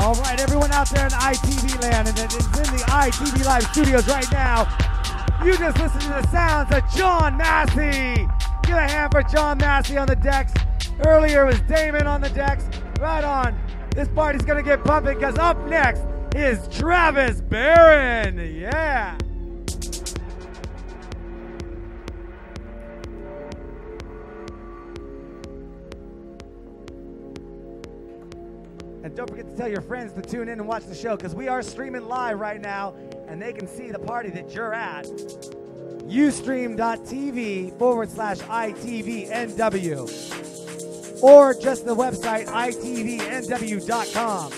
All right, everyone out there in ITV land and it's in the ITV Live studios right now, you just listen to the sounds of John Massey. Give a hand for John Massey on the decks. Earlier was Damon on the decks. Right on. This party's gonna get pumping because up next is Travis Baron. Yeah. And don't forget to tell your friends to tune in and watch the show because we are streaming live right now and they can see the party that you're at. Ustream.tv forward slash ITVNW or just the website ITVNW.com.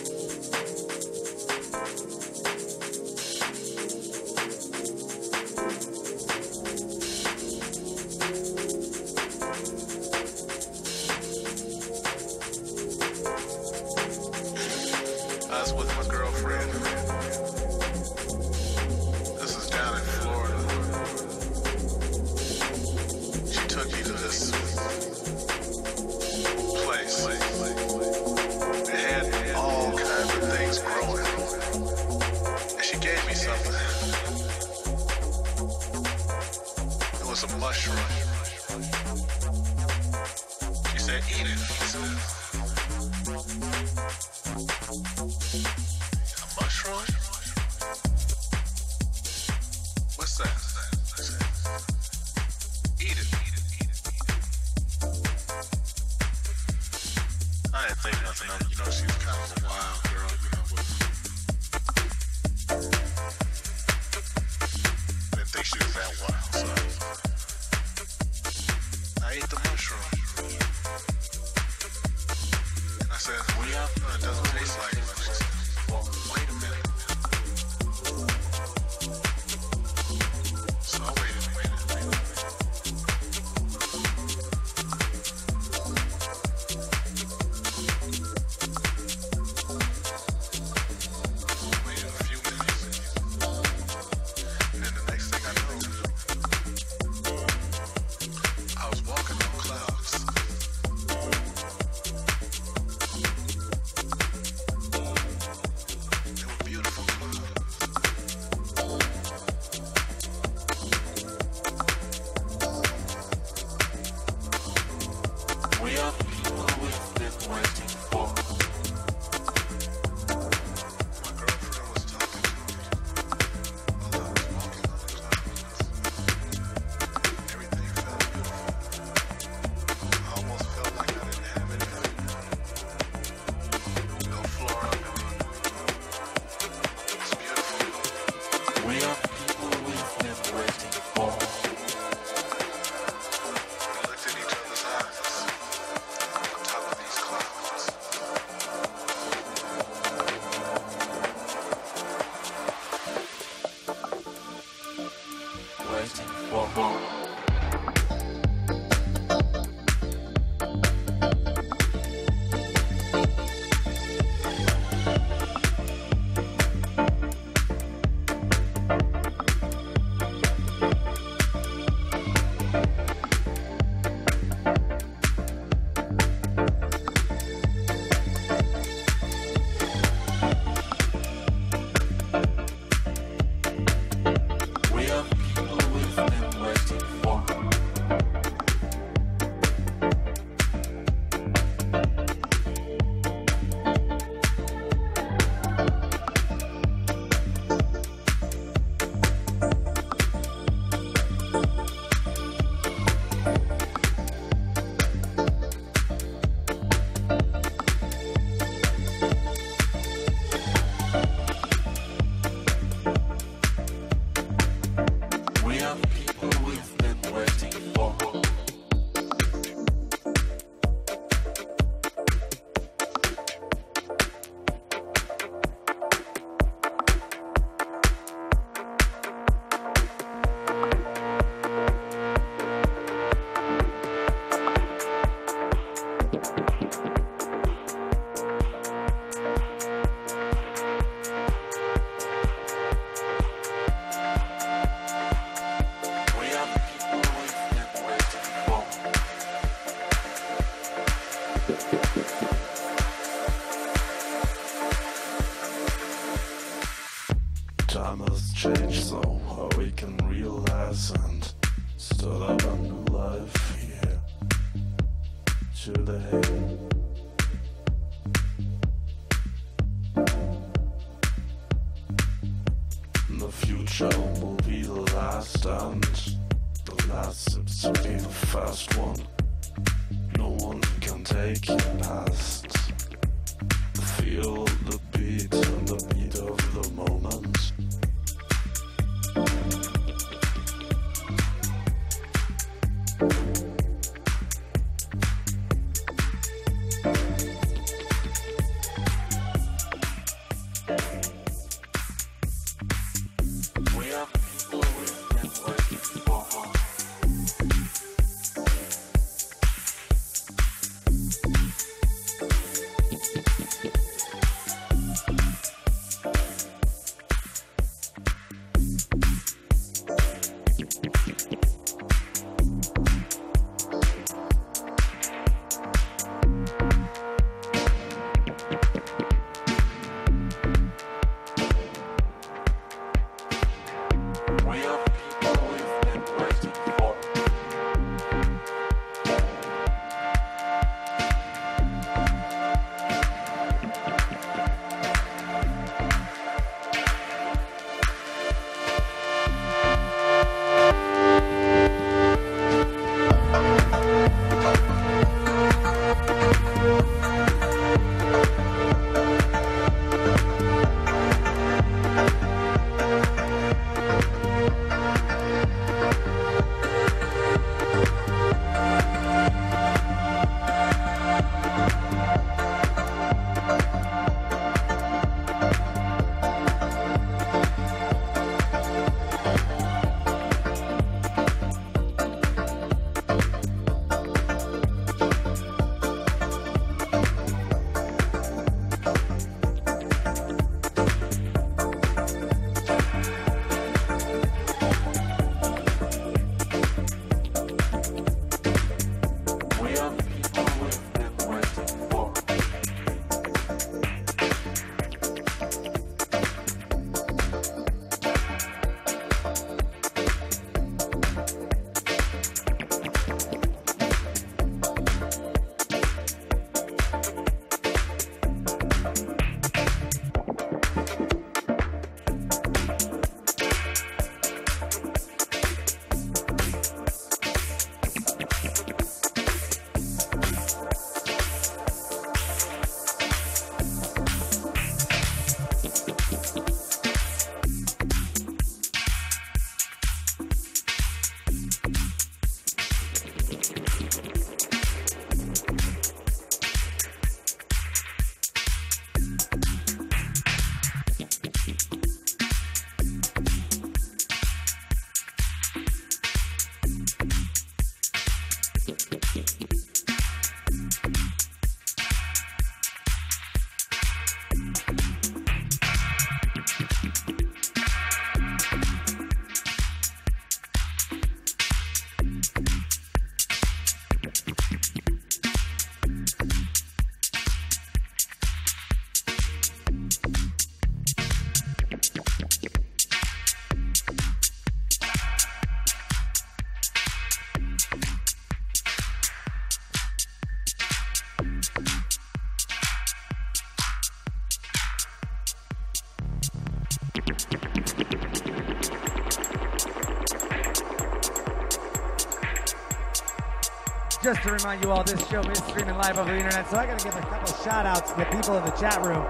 Just to remind you all, this show is streaming live over the internet, so I gotta give a couple shout outs to the people in the chat room.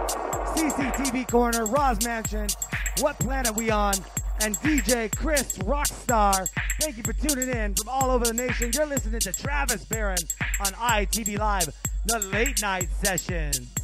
CCTV Corner, Roz Mansion, What Planet We On, and DJ Chris Rockstar. Thank you for tuning in from all over the nation. You're listening to Travis Baron on ITV Live, the late night sessions.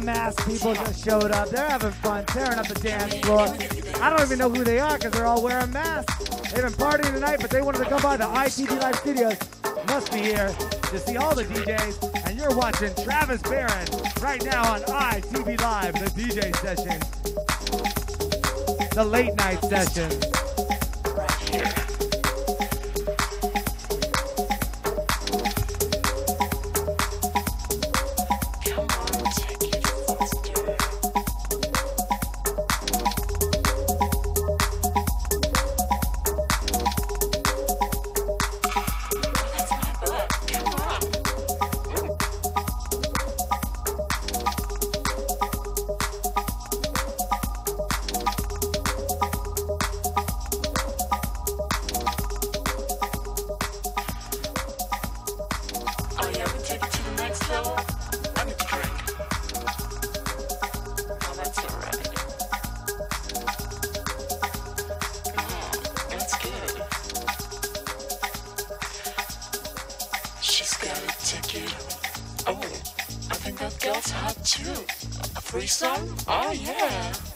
Mask people just showed up. They're having fun, tearing up the dance floor. I don't even know who they are because they're all wearing masks. They've been partying tonight, but they wanted to come by the ITV Live Studios. Must be here to see all the DJs. And you're watching Travis Baron right now on ITV Live, the DJ session, the late night session. Oh, I think that girl's hot too. A threesome? Oh yeah.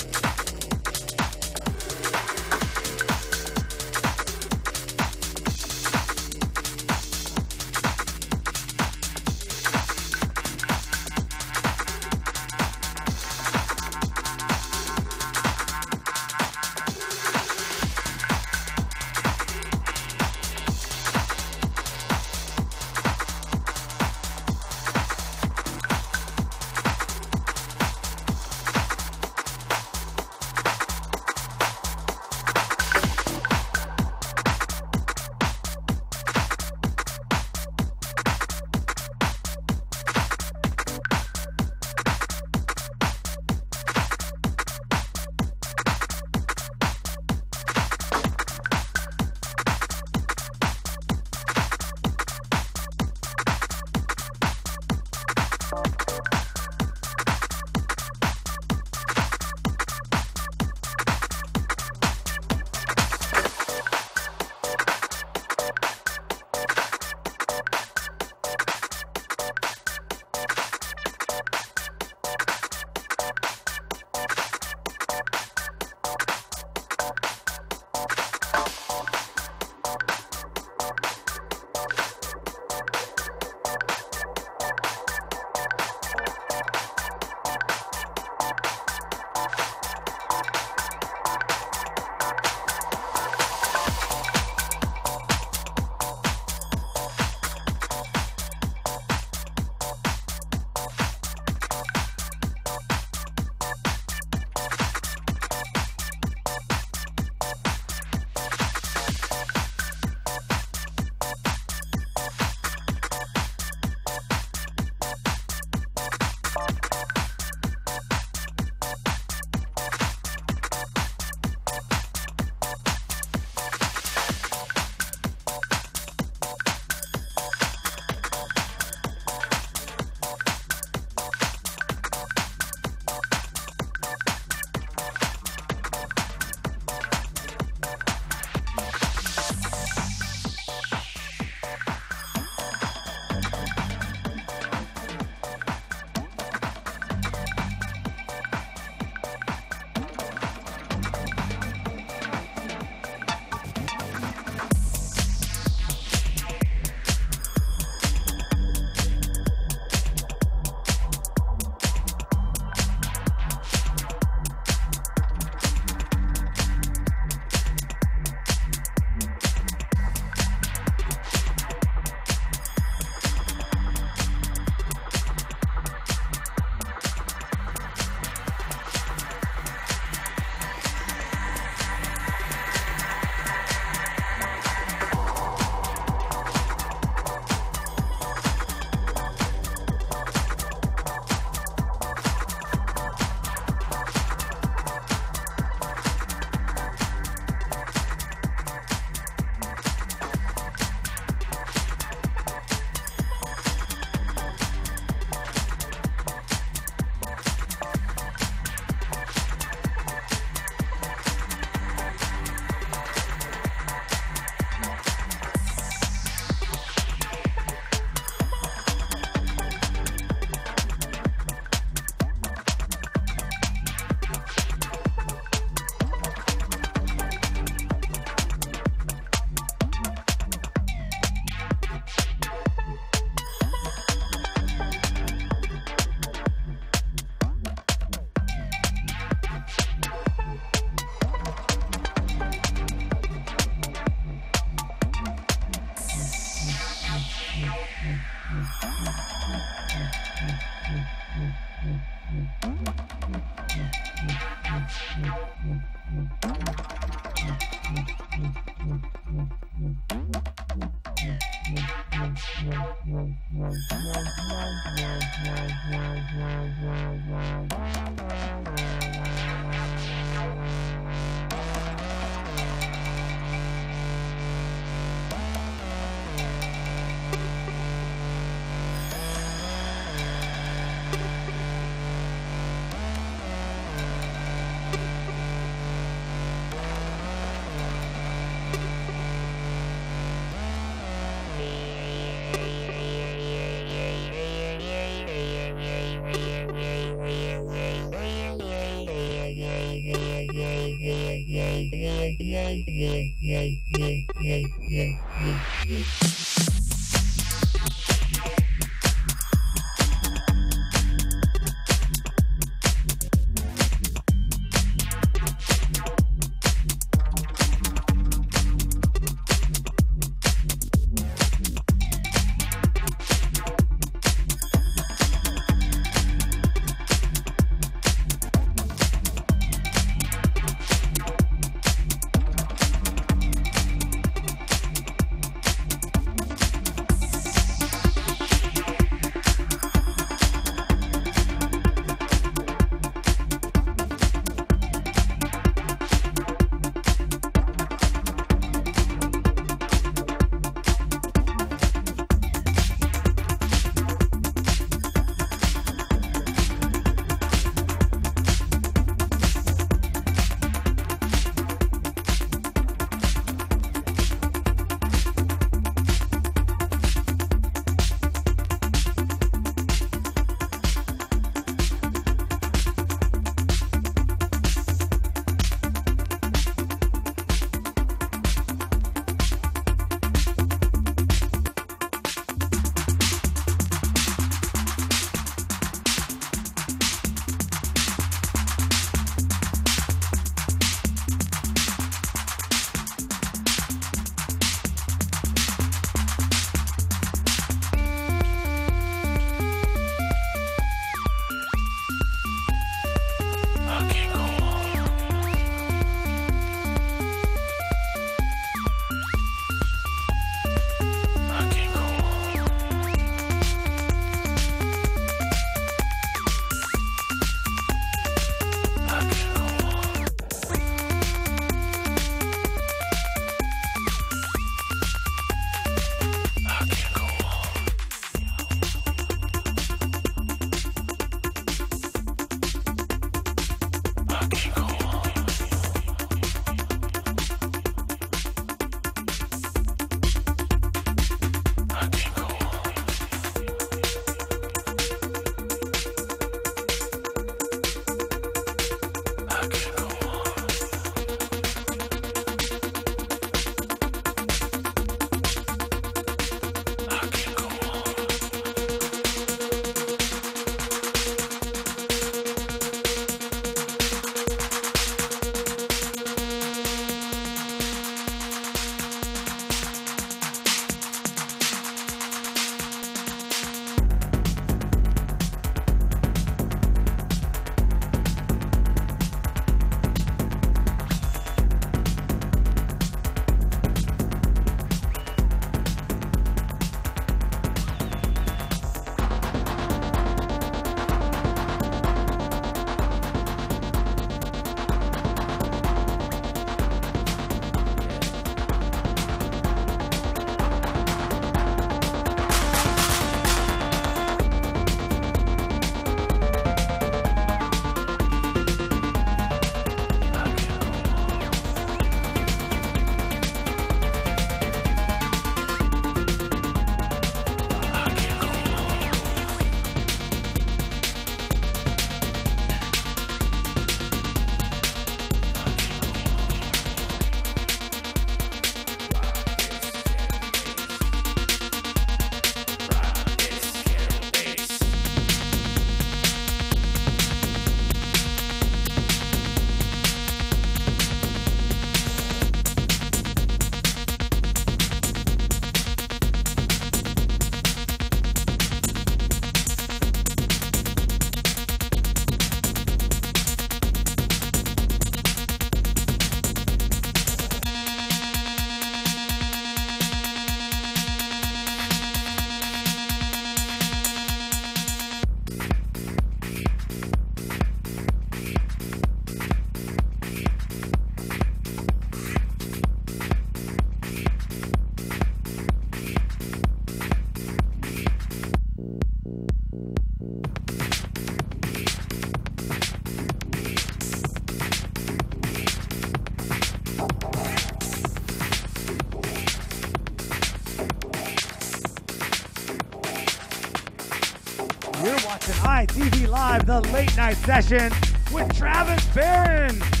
ITV Live, the late night session with Travis Baron.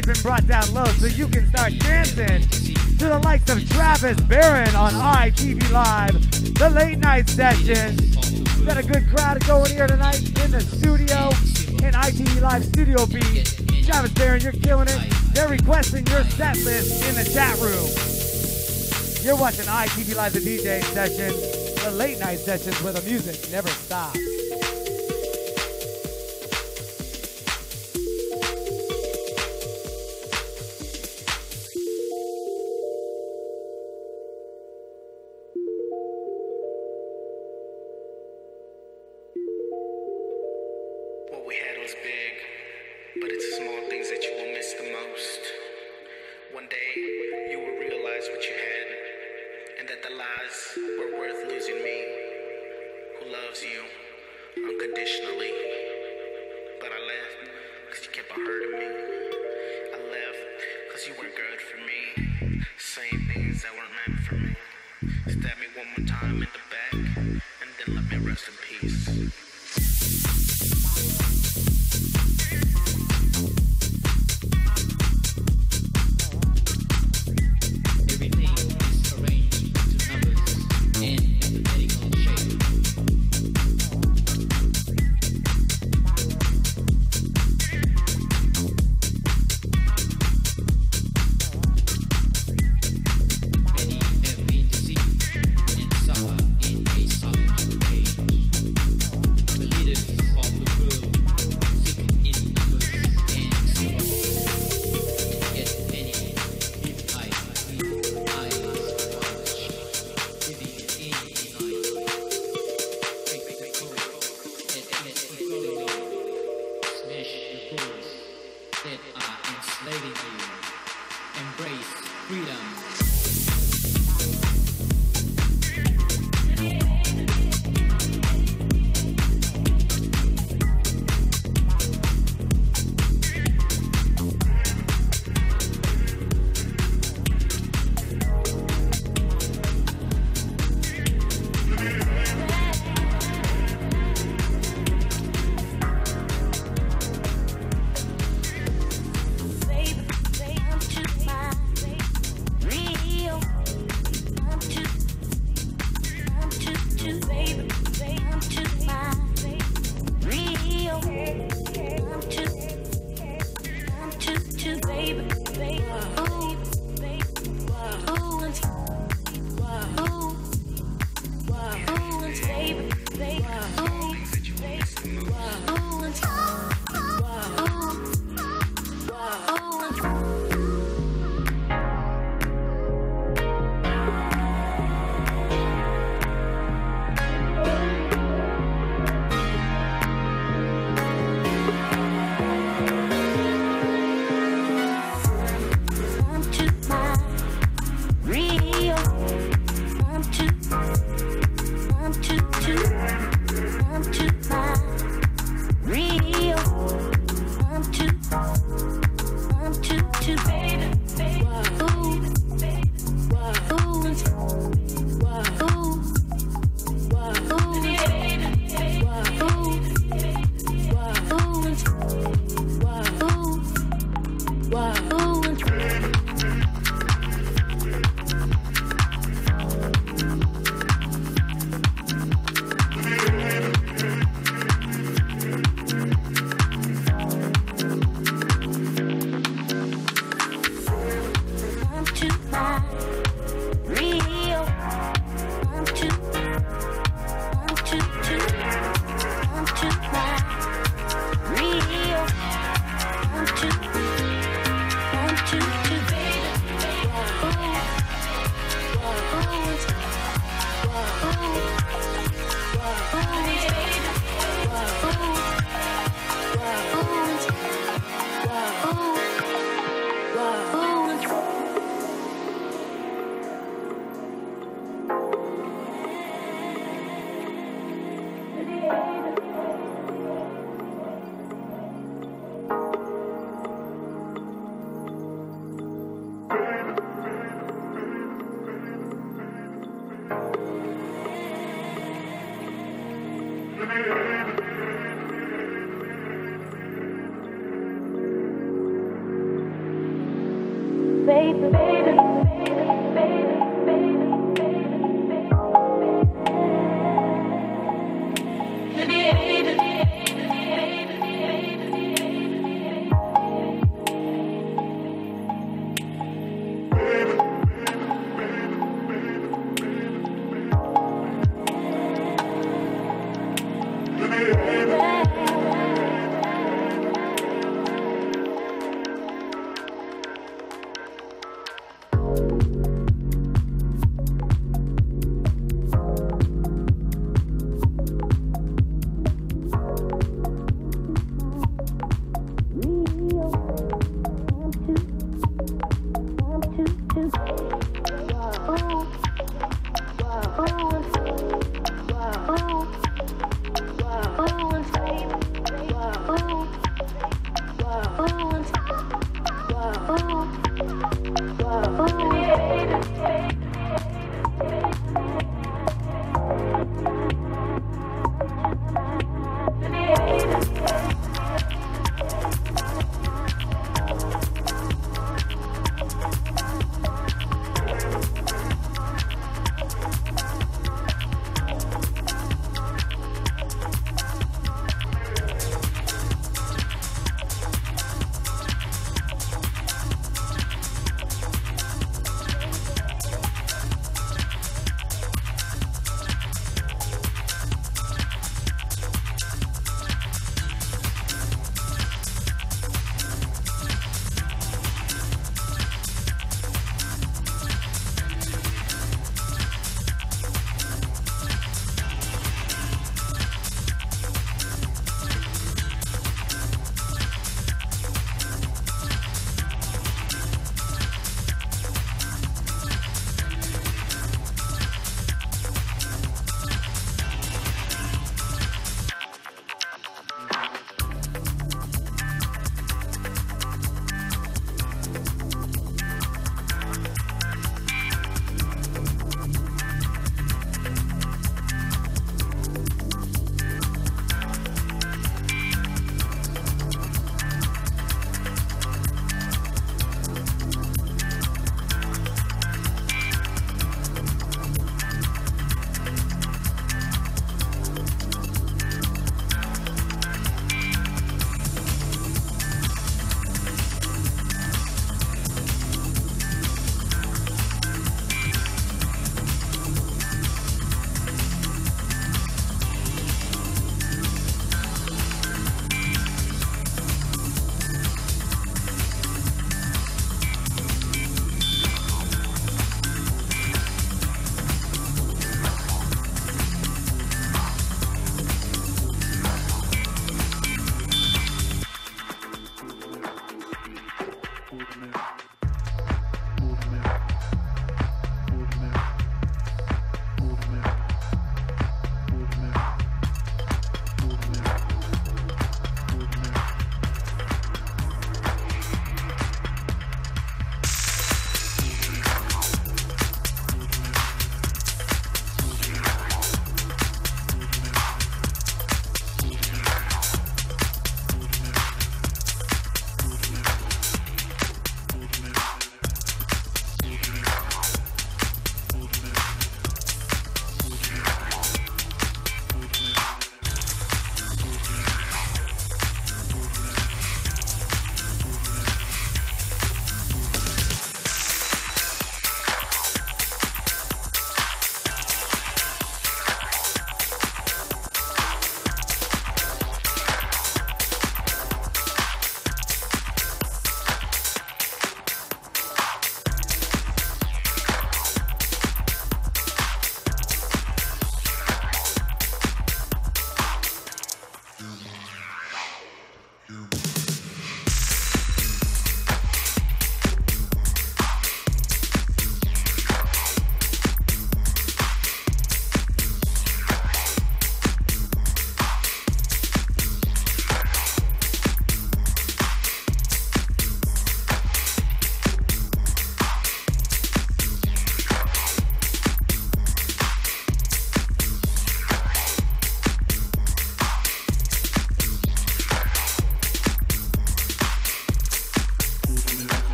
tonight been brought down low so you can start dancing to the likes of Travis Baron on ITV Live, the late night session. Got a good crowd going here tonight in the studio, in ITV Live Studio B. Travis Baron, you're killing it. They're requesting your set list in the chat room. You're watching ITV Live, the DJ session, the late night sessions where the music never stops.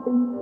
happy.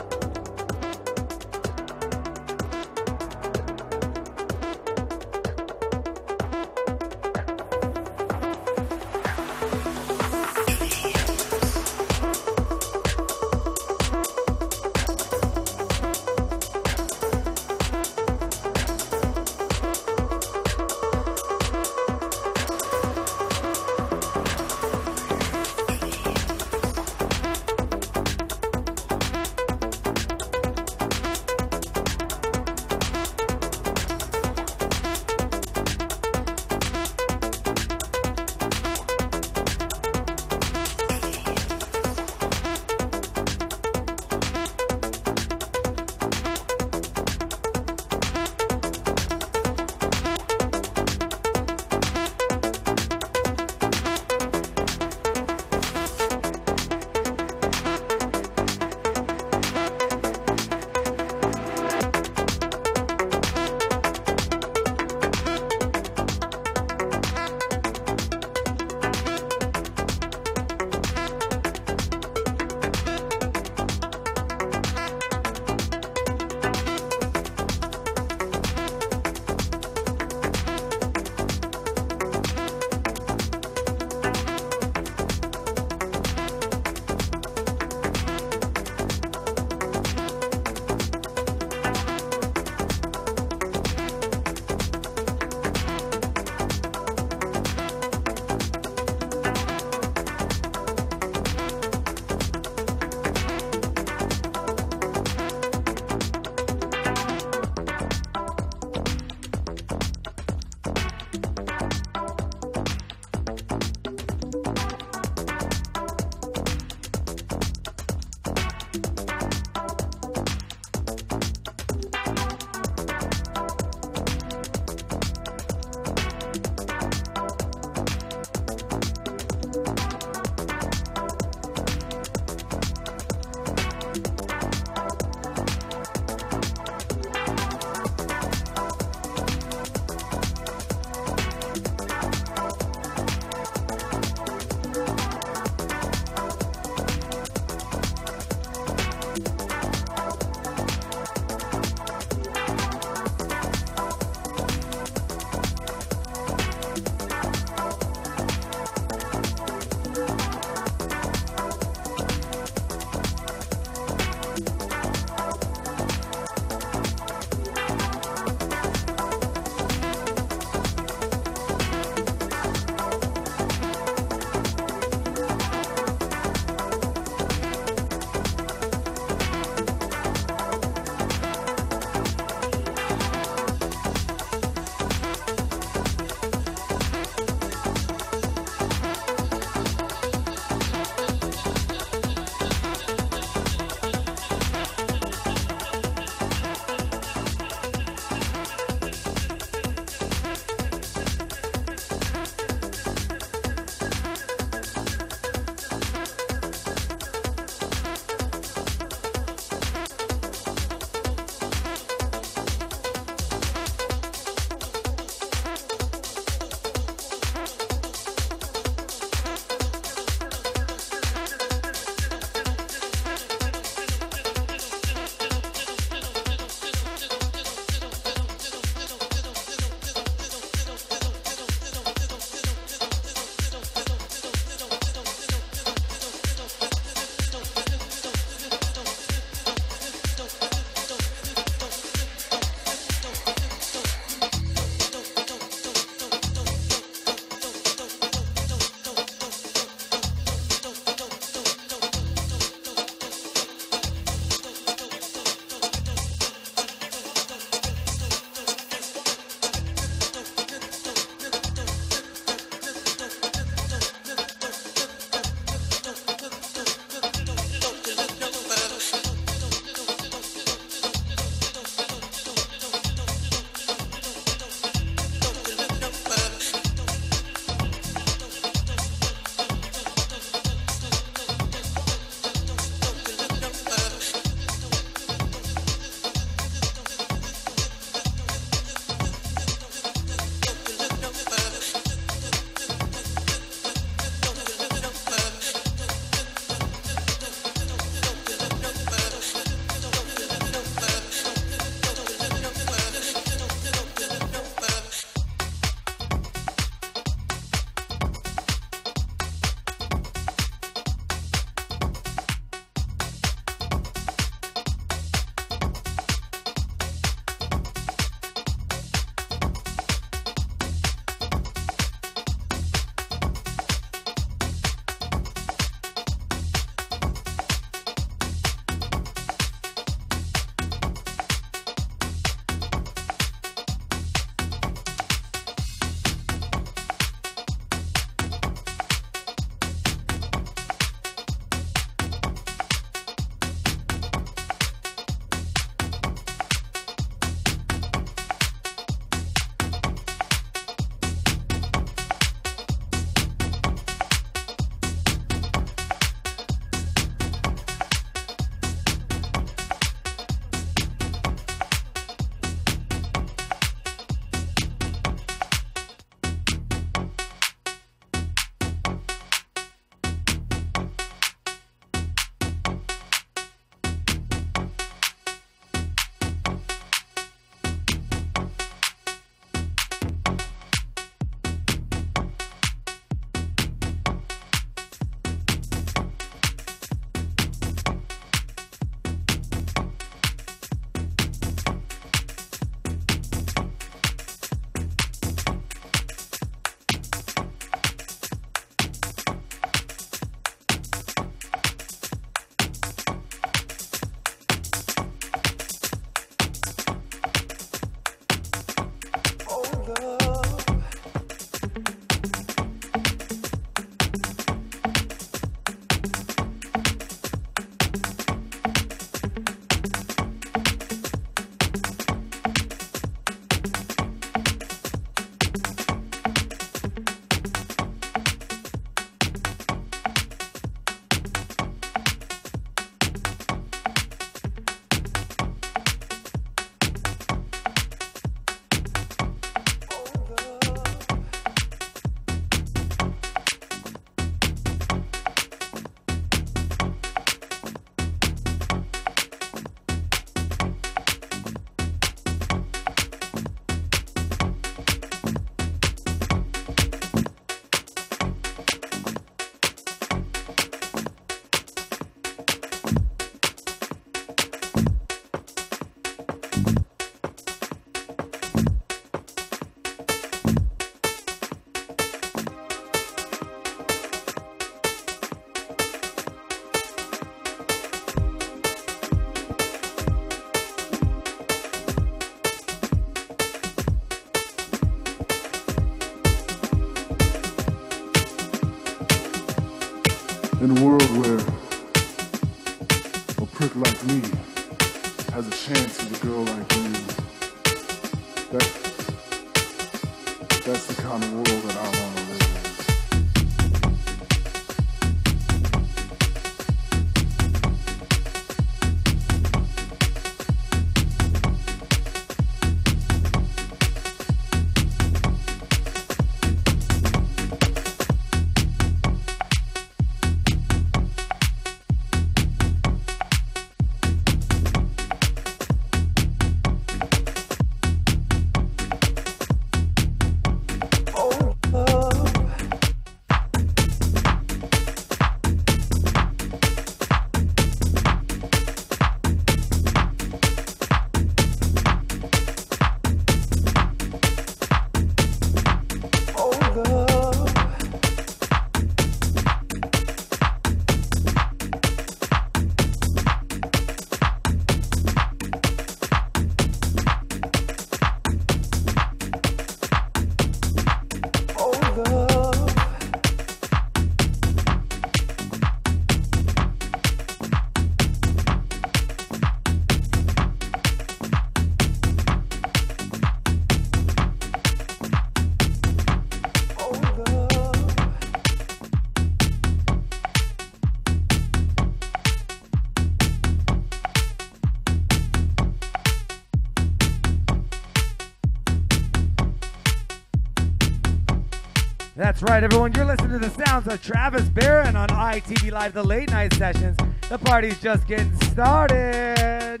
right, everyone, you're listening to the sounds of Travis Baron on ITV Live, the late night sessions. The party's just getting started.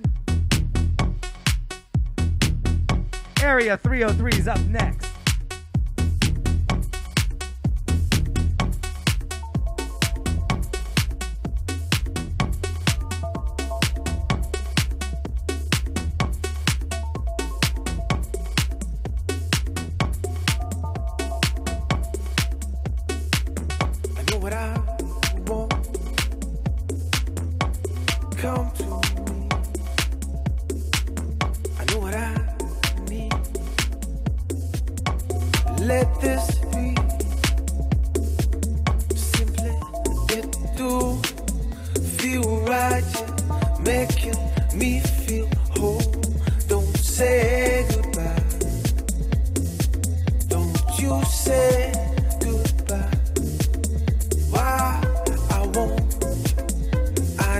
Area 303 is up next.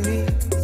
I need.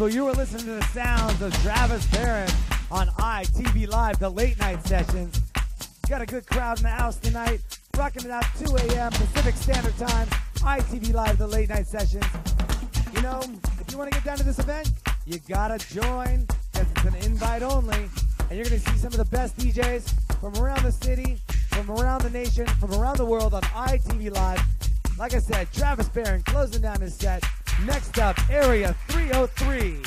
People. You were listening to the sounds of Travis Baron on ITV Live, the late night sessions. Got a good crowd in the house tonight. Rocking it out 2 a.m. Pacific Standard Time. ITV Live, the late night sessions. You know, if you want to get down to this event, you gotta join because it's an invite only. And you're gonna see some of the best DJs from around the city, from around the nation, from around the world on ITV Live. Like I said, Travis Baron closing down his set. Next up, Area 303.